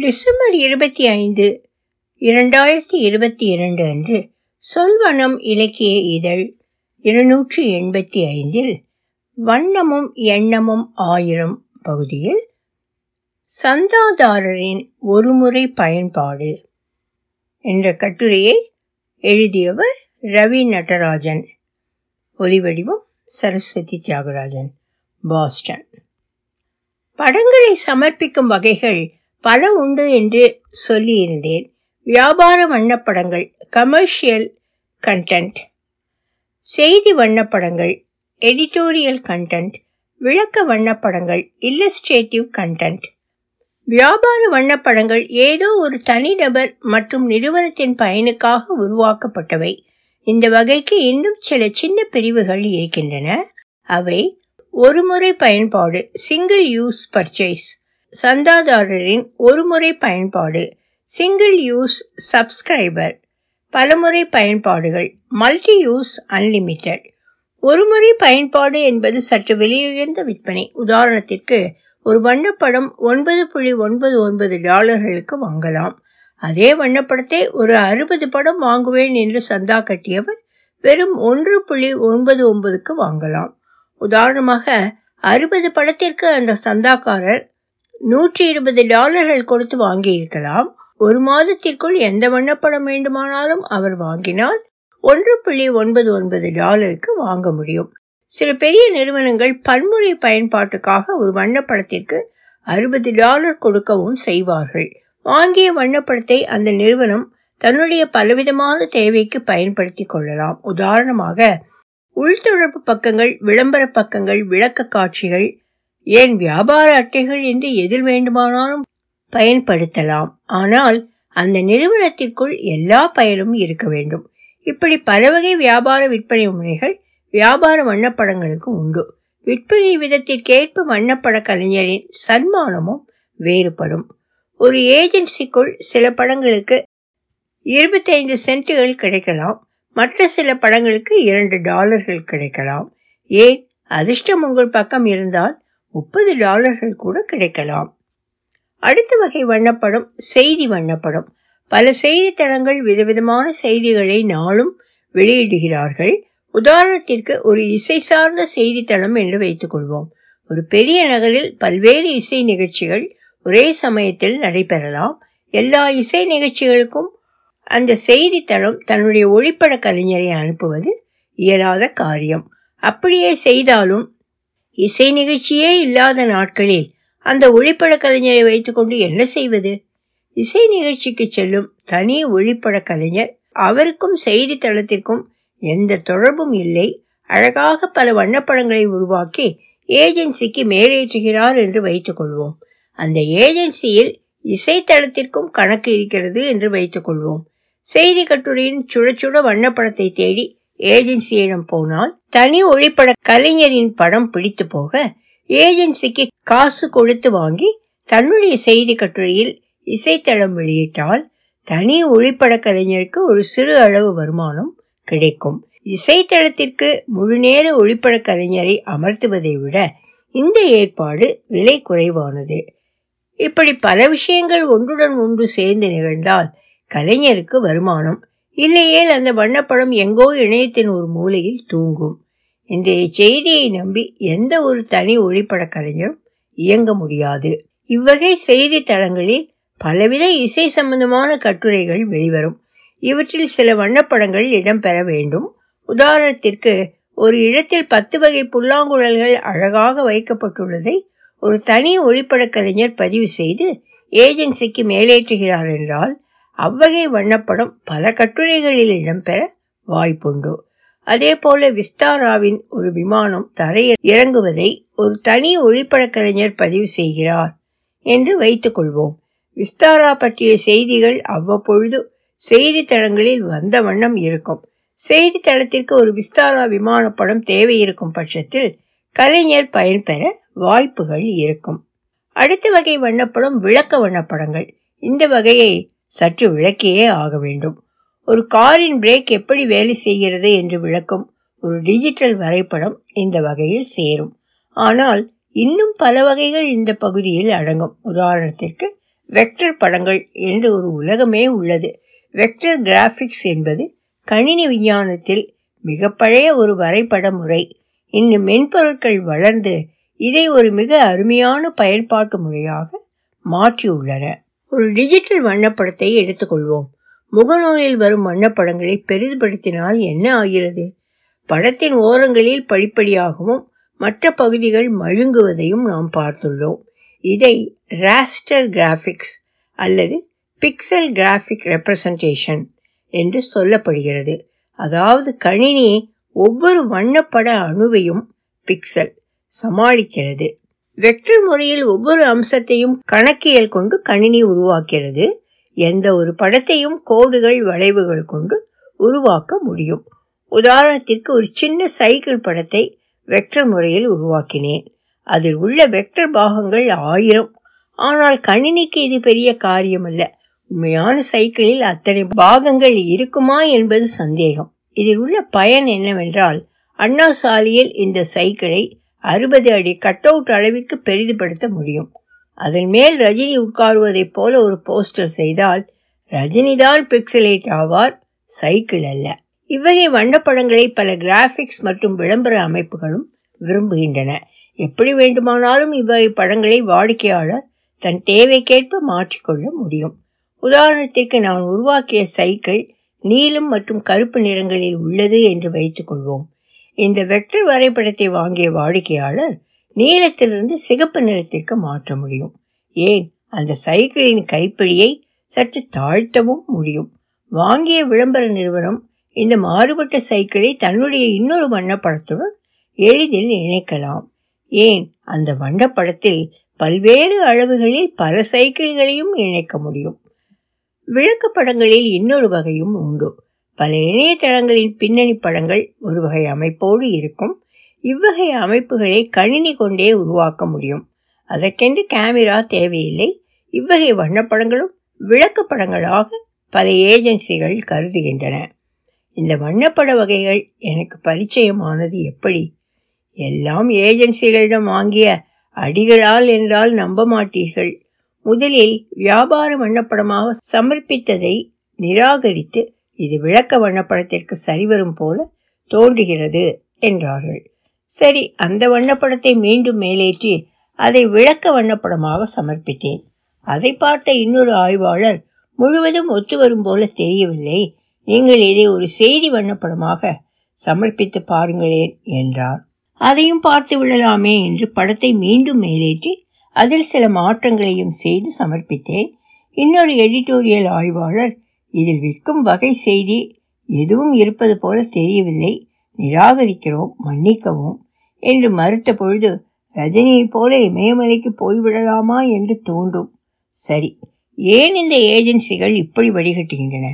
December இருபத்தி ஐந்து இரண்டாயிரத்தி இருபத்தி இரண்டு அன்று சொல்வனம் இலக்கிய இதழ் இருநூற்றி எண்பத்தி ஐந்தில் வண்ணமும் எண்ணமும் ஆயிரம் பகுதியில் சந்தாதாரரின் ஒருமுறை பயன்பாடு என்ற கட்டுரையை எழுதியவர் ரவி நடராஜன். ஒலிவடிவம் சரஸ்வதி தியாகராஜன். பாஸ்டன். படங்களை சமர்ப்பிக்கும் வகைகள் பல உண்டு என்று சொல்லியிருந்தேன். வியாபார வண்ணப்படங்கள் கமர்ஷியல் கண்டென்ட் செய்தி வண்ணப்படங்கள் எடிட்டோரியல் கண்டென்ட் விளக்க வண்ணப்படங்கள் இல்லஸ்ட்ரேட்டிவ் கண்டென்ட் வியாபார வண்ணப்படங்கள் ஏதோ ஒரு தனிநபர் மற்றும் நிறுவனத்தின் பயனுக்காக உருவாக்கப்பட்டவை. இந்த வகைக்கு இன்னும் சில சின்ன பிரிவுகள் இருக்கின்றன. அவை ஒருமுறை பயன்பாடு சிங்கிள் யூஸ் பர்ச்சேஸ் சந்தாதாரரின் ஒருமுறை பயன்பாடு சிங்கிள் யூஸ் சப்ஸ்கிரைபர் பலமுறை பயன்பாடுகள் மல்டி யூஸ் அன்லிமிட்டெட் ஒருமுறை பயன்பாடு என்பது சற்று விலையுயர்ந்த விற்பனை. உதாரணத்திற்கு ஒரு வண்ணப்படம் ஒன்பது புள்ளி ஒன்பது ஒன்பது டாலர்களுக்கு வாங்கலாம். அதே வண்ணப்படத்தை ஒரு அறுபது படம் வாங்குவேன் என்று சந்தா கட்டியவர் வெறும் ஒன்று புள்ளி ஒன்பது ஒன்பதுக்கு வாங்கலாம். உதாரணமாக அறுபது படத்திற்கு அந்த சந்தாக்காரர் நூற்றி இருபது டாலர்கள் கொடுத்து வாங்கியிருக்கலாம். ஒரு மாதத்திற்குள் எந்த வண்ணப்படம் வேண்டுமானாலும் அவர் வாங்கினால் ஒன்று புள்ளி ஒன்பது ஒன்பது டாலருக்கு வாங்க முடியும். சில பெரிய நிறுவனங்கள் பன்முறை பயன்பாட்டுக்காக ஒரு வண்ணப்படத்திற்கு அறுபது டாலர் கொடுக்கவும் செய்வார்கள். வாங்கிய வண்ணப்படத்தை அந்த நிறுவனம் தன்னுடைய பலவிதமான தேவைக்கு பயன்படுத்தி கொள்ளலாம். உதாரணமாக உள்தொடர்பு பக்கங்கள் விளம்பர பக்கங்கள் விளக்க காட்சிகள் ஏன் வியாபார அட்டைகள் என்று எதில் வேண்டுமானாலும் பயன்படுத்தலாம். ஆனால் அந்த நிறுவனத்திற்குள் எல்லா பயனும் இருக்க வேண்டும். இப்படி பல வகை வியாபார விற்பனை முறைகள் வியாபார வண்ணப்படங்களுக்கு உண்டு. விற்பனை விதத்திற்கேற்ப வண்ணப்பட கலைஞரின் சன்மானமும் வேறுபடும். ஒரு ஏஜென்சிக்குள் சில படங்களுக்கு இருபத்தைந்து சென்ட்டுகள் கிடைக்கலாம். மற்ற சில படங்களுக்கு இரண்டு டாலர்கள் கிடைக்கலாம். ஏன் அதிர்ஷ்டம் உங்கள் பக்கம் இருந்தால் முப்பது டாலர்கள் கூட கிடைக்கலாம். அடுத்த வகை வண்ணப்படம் செய்தி வண்ணப்படம். பல செய்தித்தளங்கள் விதவிதமான செய்திகளை நாளும் வெளியிடுகிறார்கள். உதாரணத்திற்கு ஒரு இசை சார்ந்த செய்தித்தளம் என்று வைத்துக்கொள்வோம் ஒரு பெரிய நகரில் பல்வேறு இசை நிகழ்ச்சிகள் ஒரே சமயத்தில் நடைபெறலாம். எல்லா இசை நிகழ்ச்சிகளுக்கும் அந்த செய்தித்தளம் தன்னுடைய ஒளிப்பட கலைஞரை அனுப்புவது இயலாத காரியம். அப்படியே செய்தாலும் இசை நிகழ்ச்சியே இல்லாத நாட்களில் அந்த ஒளிப்பட கலைஞரை வைத்துக்கொண்டு என்ன செய்வது? இசை நிகழ்ச்சிக்கு செல்லும் தனி ஒளிப்பட கலைஞர் அவருக்கும் செய்தித்தளத்திற்கும் எந்த தொடர்பும் இல்லை. அழகாக பல வண்ணப்படங்களை உருவாக்கி ஏஜென்சிக்கு மேலேற்றுகிறார் என்று வைத்துக்கொள்வோம் அந்த ஏஜென்சியில் இசைத்தளத்திற்கும் கணக்கு இருக்கிறது என்று வைத்துக்கொள்வோம் செய்தி கட்டுரையின் சுழச்சுட வண்ணப்படத்தை தேடி ஏஜென்சியிடம் போனால் தனி ஒளிப்பட கலைஞரின் படம் பிடித்து போக ஏஜென்சிக்கு காசு கொடுத்து வாங்கி தன்னுடைய செய்தி கட்டுரையில் இசைத்தளம் வெளியிட்டால் தனி ஒளிப்பட கலைஞருக்கு ஒரு சிறு அளவு வருமானம் கிடைக்கும். இசைத்தளத்திற்கு முழுநேர ஒளிப்பட கலைஞரை அமர்த்துவதை விட இந்த ஏற்பாடு விலை குறைவானது. இப்படி பல விஷயங்கள் ஒன்றுடன் ஒன்று சேர்ந்து நிகழ்ந்தால் கலைஞருக்கு வருமானம் இல்லையேல் அந்த வண்ணப்படம் எங்கோ இணையத்தின் ஒரு மூலையில் தூங்கும். இன்றைய செய்தியை நம்பி எந்த ஒரு தனி ஒளிப்பட கலைஞரும் இயங்க முடியாது. இவ்வகை செய்தித்தளங்களில் பலவித இசை சம்பந்தமான கட்டுரைகள் வெளிவரும். இவற்றில் சில வண்ணப்படங்கள் இடம்பெற வேண்டும். உதாரணத்திற்கு ஒரு இடத்தில் பத்து வகை புல்லாங்குழல்கள் அழகாக வைக்கப்பட்டுள்ளதை ஒரு தனி ஒளிப்பட கலைஞர் பதிவு செய்து ஏஜென்சிக்கு மேலேற்றுகிறார் என்றால் அவ்வகை வண்ணப்படம் பல கட்டுரைகளில் இடம்பெற வாய்ப்புண்டு. அதே போல விஸ்தாராவின் ஒரு விமானம் தரையில் இறங்குவதை ஒரு தனி ஒளிப்பட கலைஞர் பதிவு செய்கிறார் என்று வைத்துக்கொள்வோம் விஸ்தாரா பற்றிய செய்திகள் அவ்வப்பொழுது செய்தித்தளங்களில் வந்த வண்ணம் இருக்கும். செய்தித்தளத்திற்கு ஒரு விஸ்தாரா விமானப்படம் தேவை இருக்கும் பட்சத்தில் கலைஞர் பயன்பெற வாய்ப்புகள் இருக்கும். அடுத்த வகை வண்ணப்படம் விளக்க வண்ணப்படங்கள். இந்த வகையை சற்று விளக்கியே ஆக வேண்டும். ஒரு காரின் பிரேக் எப்படி வேலை செய்கிறது என்று விளக்கும் ஒரு டிஜிட்டல் வரைபடம் இந்த வகையில் சேரும். ஆனால் இன்னும் பல வகைகள் இந்த பகுதியில் அடங்கும். உதாரணத்திற்கு வெக்டர் படங்கள் என்று ஒரு உலகமே உள்ளது. வெக்டர் கிராஃபிக்ஸ் என்பது கணினி விஞ்ஞானத்தில் மிக பழைய ஒரு வரைபட முறை. இன்னும் மென்பொருட்கள் வளர்ந்து இதை ஒரு மிக அருமையான பயன்பாட்டு முறையாக மாற்றியுள்ளன. ஒரு டிஜிட்டல் வண்ணப்படத்தை எடுத்துக்கொள்வோம். முகநூலில் வரும் வண்ணப்படங்களை பெரிதுபடுத்தினால் என்ன ஆகிறது? படத்தின் ஓரங்களில் படிப்படியாகவும் மற்ற பகுதிகள் மழுங்குவதையும் நாம் பார்த்துள்ளோம். இதை ராஸ்டர் கிராஃபிக்ஸ் அல்லது பிக்சல் கிராஃபிக் ரெப்ரசன்டேஷன் என்று சொல்லப்படுகிறது. அதாவது கணினி ஒவ்வொரு வண்ணப்பட அணுவையும் பிக்சல் சமாளிக்கிறது. வெக்டர் முறையில் ஒவ்வொரு அம்சத்தையும் கணக்கியல் கொண்டு கணினி உருவாக்கிறது. எந்த ஒரு படத்தையும் கோடுகள் வளைவுகள் கொண்டு உருவாக்க முடியும். உதாரணத்திற்கு ஒரு சின்ன சைக்கிள் படத்தை வெக்டர் முறையில் உருவாக்கினேன். அதில் உள்ள வெக்டர் பாகங்கள் ஆயிரம். ஆனால் கணினிக்கு இது பெரிய காரியம் அல்ல உண்மையான சைக்கிளில் அத்தனை பாகங்கள் இருக்குமா என்பது சந்தேகம். இதில் உள்ள பயன் என்னவென்றால் அண்ணா சாலையில் இந்த சைக்கிளை அறுபது அடி கட் அவுட் அளவிற்கு பெரிதுபடுத்த முடியும். அதன் மேல் ரஜினி உட்காருவதைப் போல ஒரு போஸ்டர் செய்தால் ரஜினிதான் பிக்சலேட் ஆவார் சைக்கிள் அல்ல. இவ்வகை வண்ணப்படங்களை பல கிராபிக்ஸ் மற்றும் விளம்பர அமைப்புகளும் விரும்புகின்றன. எப்படி வேண்டுமானாலும் இவ்வகை படங்களை வாடிக்கையாளர் தன் தேவைக்கேற்ப மாற்றிக்கொள்ள முடியும். உதாரணத்திற்கு நான் உருவாக்கிய சைக்கிள் நீலம் மற்றும் கருப்பு நிறங்களில் உள்ளது என்று வைத்துக் கொள்வோம் இந்த வெக்டர் வரைபடத்தை வாங்கிய வாடிக்கையாளர் நீலத்திலிருந்து சிகப்பு நிறத்திற்கு மாற்ற முடியும். ஏன்? அந்த சைக்கிளின் கைப்பிடியை சற்று தாழ்த்தவும் முடியும். வாங்கிய விளம்பர நிறுவனம் இந்த மாறுபட்ட சைக்கிளை தன்னுடைய இன்னொரு வண்ணப்படத்துடன் எளிதில் இணைக்கலாம். ஏன்? அந்த வண்ணப்படத்தில் பல்வேறு அளவுகளில் பல சைக்கிள்களையும் இணைக்க முடியும். விளக்கப்படங்களில் இன்னொரு வகையும் உண்டு. பல இணையதளங்களின் பின்னணி படங்கள் ஒரு வகை அமைப்போடு இருக்கும். இவ்வகை அமைப்புகளை கணினி கொண்டே உருவாக்க முடியும். அதற்கென்று கேமரா தேவையில்லை. இவ்வகை வண்ணப்படங்களும் விளக்கப்படங்களாக பல ஏஜென்சிகள் கருதுகின்றன. இந்த வண்ணப்பட வகைகள் எனக்கு பரிச்சயமானது எப்படி? எல்லாம் ஏஜென்சிகளிடம் வாங்கிய அடிகளால் என்றால் நம்ப மாட்டீர்கள். முதலில் வியாபார வண்ணப்படமாக சமர்ப்பித்ததை நிராகரித்து இது விளக்க வண்ணப்படத்திற்கு சரிவரும் போல தோன்றுகிறது என்றார்கள். சரி அந்த வண்ணப்படத்தை மீண்டும் மேலேற்றி அதை விளக்க வண்ணப்படமாக சமர்ப்பித்தேன். அதை பார்த்த இன்னொரு ஆய்வாளர் முழுவதும் ஒத்து வரும் போல தெரியவில்லை. நீங்கள் இதை ஒரு செய்தி வண்ணப்படமாக சமர்ப்பித்து பாருங்களேன் என்றார். அதையும் பார்த்து விடலாமே என்று படத்தை மீண்டும் மேலேற்றி அதில் சில மாற்றங்களையும் செய்து சமர்ப்பித்தேன். இன்னொரு எடிட்டோரியல் ஆய்வாளர் இதில் விற்கும் வகை செய்தி எதுவும் இருப்பது போல தெரியவில்லை. நிராகரிக்கிறோம் மன்னிக்கவும் என்று மறுத்த பொழுது ரஜினியைப் போல இமயமலைக்கு போய்விடலாமா என்று தோன்றும். சரி ஏன் இந்த ஏஜென்சிகள் இப்படி வடிகட்டுகின்றன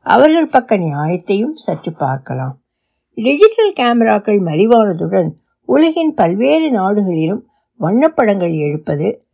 அவர்கள் பக்க நியாயத்தையும் சற்று பார்க்கலாம். டிஜிட்டல் கேமராக்கள் மலிவானதுடன் உலகின் பல்வேறு நாடுகளிலும் வண்ணப்படங்கள் எடுப்பது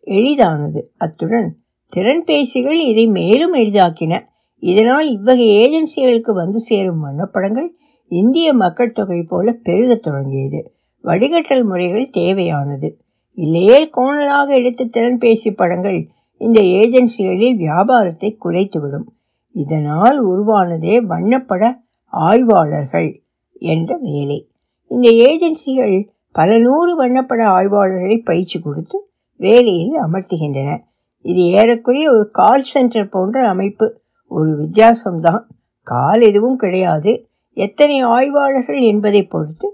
எளிதானது. அத்துடன் திறன்பேசிகள் இதை மேலும் எளிதாக்கின. இதனால் இவ்வகை ஏஜென்சிகளுக்கு வந்து சேரும் வண்ணப்படங்கள் இந்திய மக்கள் தொகை போல பெருகத் தொடங்கியது. வடிகட்டல் முறைகள் தேவையானது. இல்லையே கோணலாக எடுத்த திறன்பேசி படங்கள் இந்த ஏஜென்சிகளில் வியாபாரத்தை குறைத்துவிடும். இதனால் உருவானதே வண்ணப்பட ஆய்வாளர்கள் என்ற வேலை. இந்த ஏஜென்சிகள் பல நூறு வண்ணப்பட ஆய்வாளர்களை பயிற்சி கொடுத்து வேலையில் அமர்த்துகின்றன. இது ஏறக்குறைய ஒரு கால் சென்டர் போன்ற அமைப்பு ஒரு வித்தியாசம்தான். கால் எதுவும் கிடையாது. எத்தனை ஆய்வாளர்கள் என்பதை பொறுத்து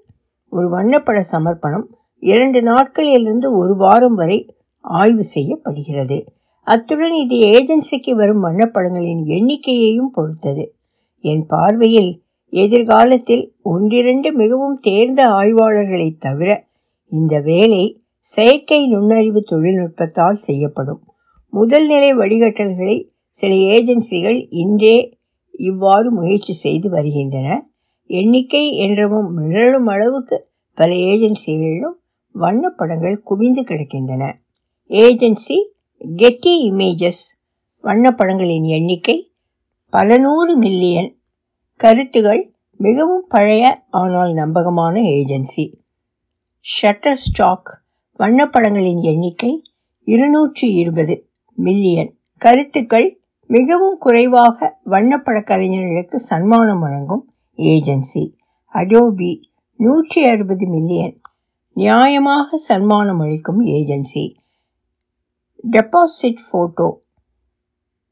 ஒரு வண்ணப்பட சமர்ப்பணம் இரண்டு நாட்களிலிருந்து ஒரு வாரம் வரை ஆய்வு செய்யப்படுகிறது. அத்துடன் இது ஏஜென்சிக்கு வரும் வண்ணப்படங்களின் எண்ணிக்கையையும் பொறுத்தது. என் பார்வையில் எதிர்காலத்தில் ஒன்றிரண்டு மிகவும் தேர்ந்த ஆய்வாளர்களை தவிர இந்த வேலை செயற்கை நுண்ணறிவு தொழில்நுட்பத்தால் செய்யப்படும். முதல் நிலை வடிகட்டல்களை சில ஏஜென்சிகள் இன்றே இவ்வாறு முயற்சி செய்து வருகின்றன. எண்ணிக்கை என்றவும் மிரளும் அளவுக்கு பல ஏஜென்சிகளிலும் வண்ணப்படங்கள் குவிந்து கிடக்கின்றன. ஏஜென்சி கெட்டி இமேஜஸ் வண்ணப்படங்களின் எண்ணிக்கை பல நூறு மில்லியன். கருத்துகள் மிகவும் பழைய ஆனால் நம்பகமான ஏஜென்சி. ஷட்டர் ஸ்டாக் வண்ணப்படங்களின் எண்ணிக்கை இருநூற்றி இருபது மில்லியன். கருத்துக்கள் மிகவும் குறைவாக வண்ணப்பட கலைஞர்களுக்கு சன்மானம் வழங்கும் ஏஜென்சி. அடோபி நூற்றி அறுபது மில்லியன். நியாயமாக சன்மானம் அளிக்கும் ஏஜென்சி. டெபாசிட் ஃபோட்டோ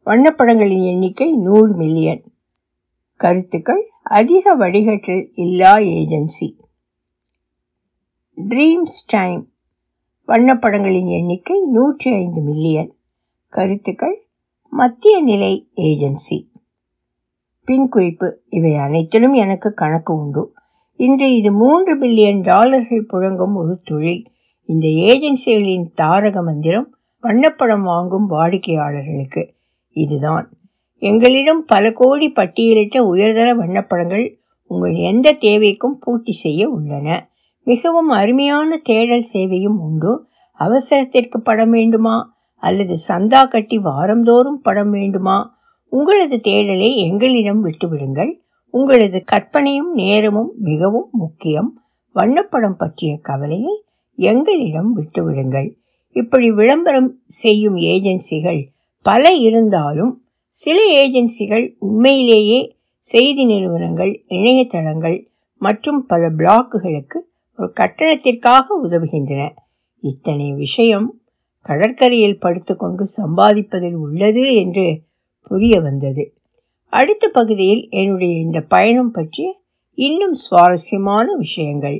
வண்ணப்படங்களின் எண்ணிக்கை நூறு மில்லியன். கருத்துக்கள் அதிக வடிகட்டல் இல்லா ஏஜென்சி. ட்ரீம்ஸ் டைம் வண்ணப்படங்களின் எண்ணிக்கை நூற்றி ஐந்து மில்லியன். கருத்துக்கள் மத்திய நிலை ஏஜென்சி. பின் குறிப்பு இவை அனைத்திலும் எனக்கு கணக்கு உண்டு. இன்று இது மூன்று பில்லியன் டாலர்கள் புழங்கும் ஒரு தொழில். இந்த ஏஜென்சிகளின் தாரக மந்திரம் வண்ணப்படம் வாங்கும் வாடிக்கையாளர்களுக்கு இதுதான். எங்களிடம் பல கோடி பட்டியலிட்ட உயர்தர வண்ணப்படங்கள் உங்கள் எந்த தேவைக்கும் பூர்த்தி செய்ய உள்ளன. மிகவும் அருமையான தேடல் சேவையும் உண்டு. அவசரத்திற்கு படம் வேண்டுமா? அல்லது சந்தா கட்டி வாரந்தோறும் படம் வேண்டுமா? உங்களது தேடலை எங்களிடம் விட்டுவிடுங்கள். உங்களது கற்பனையும் நேரமும் மிகவும் முக்கியம். வண்ணப்படம் பற்றிய கவலையை எங்களிடம் விட்டுவிடுங்கள். இப்படி விளம்பரம் செய்யும் ஏஜென்சிகள் பல இருந்தாலும் சில ஏஜென்சிகள் உண்மையிலேயே செய்தி நிறுவனங்கள் இணையதளங்கள் மற்றும் பல பிளாக்குகளுக்கு ஒரு கட்டணத்திற்காக உதவுகின்றன. இத்தனை விஷயம் கடற்கரையில் படுத்துக்கொண்டு சம்பாதிப்பதில் உள்ளது என்று புரிய வந்தது. அடுத்த பகுதியில் என்னுடைய இந்த பயணம் பற்றி இன்னும் சுவாரஸ்யமான விஷயங்கள்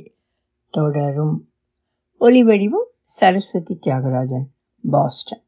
தொடரும். ஒலிவடிவும் சரஸ்வதி தியாகராஜன் பாஸ்டன்.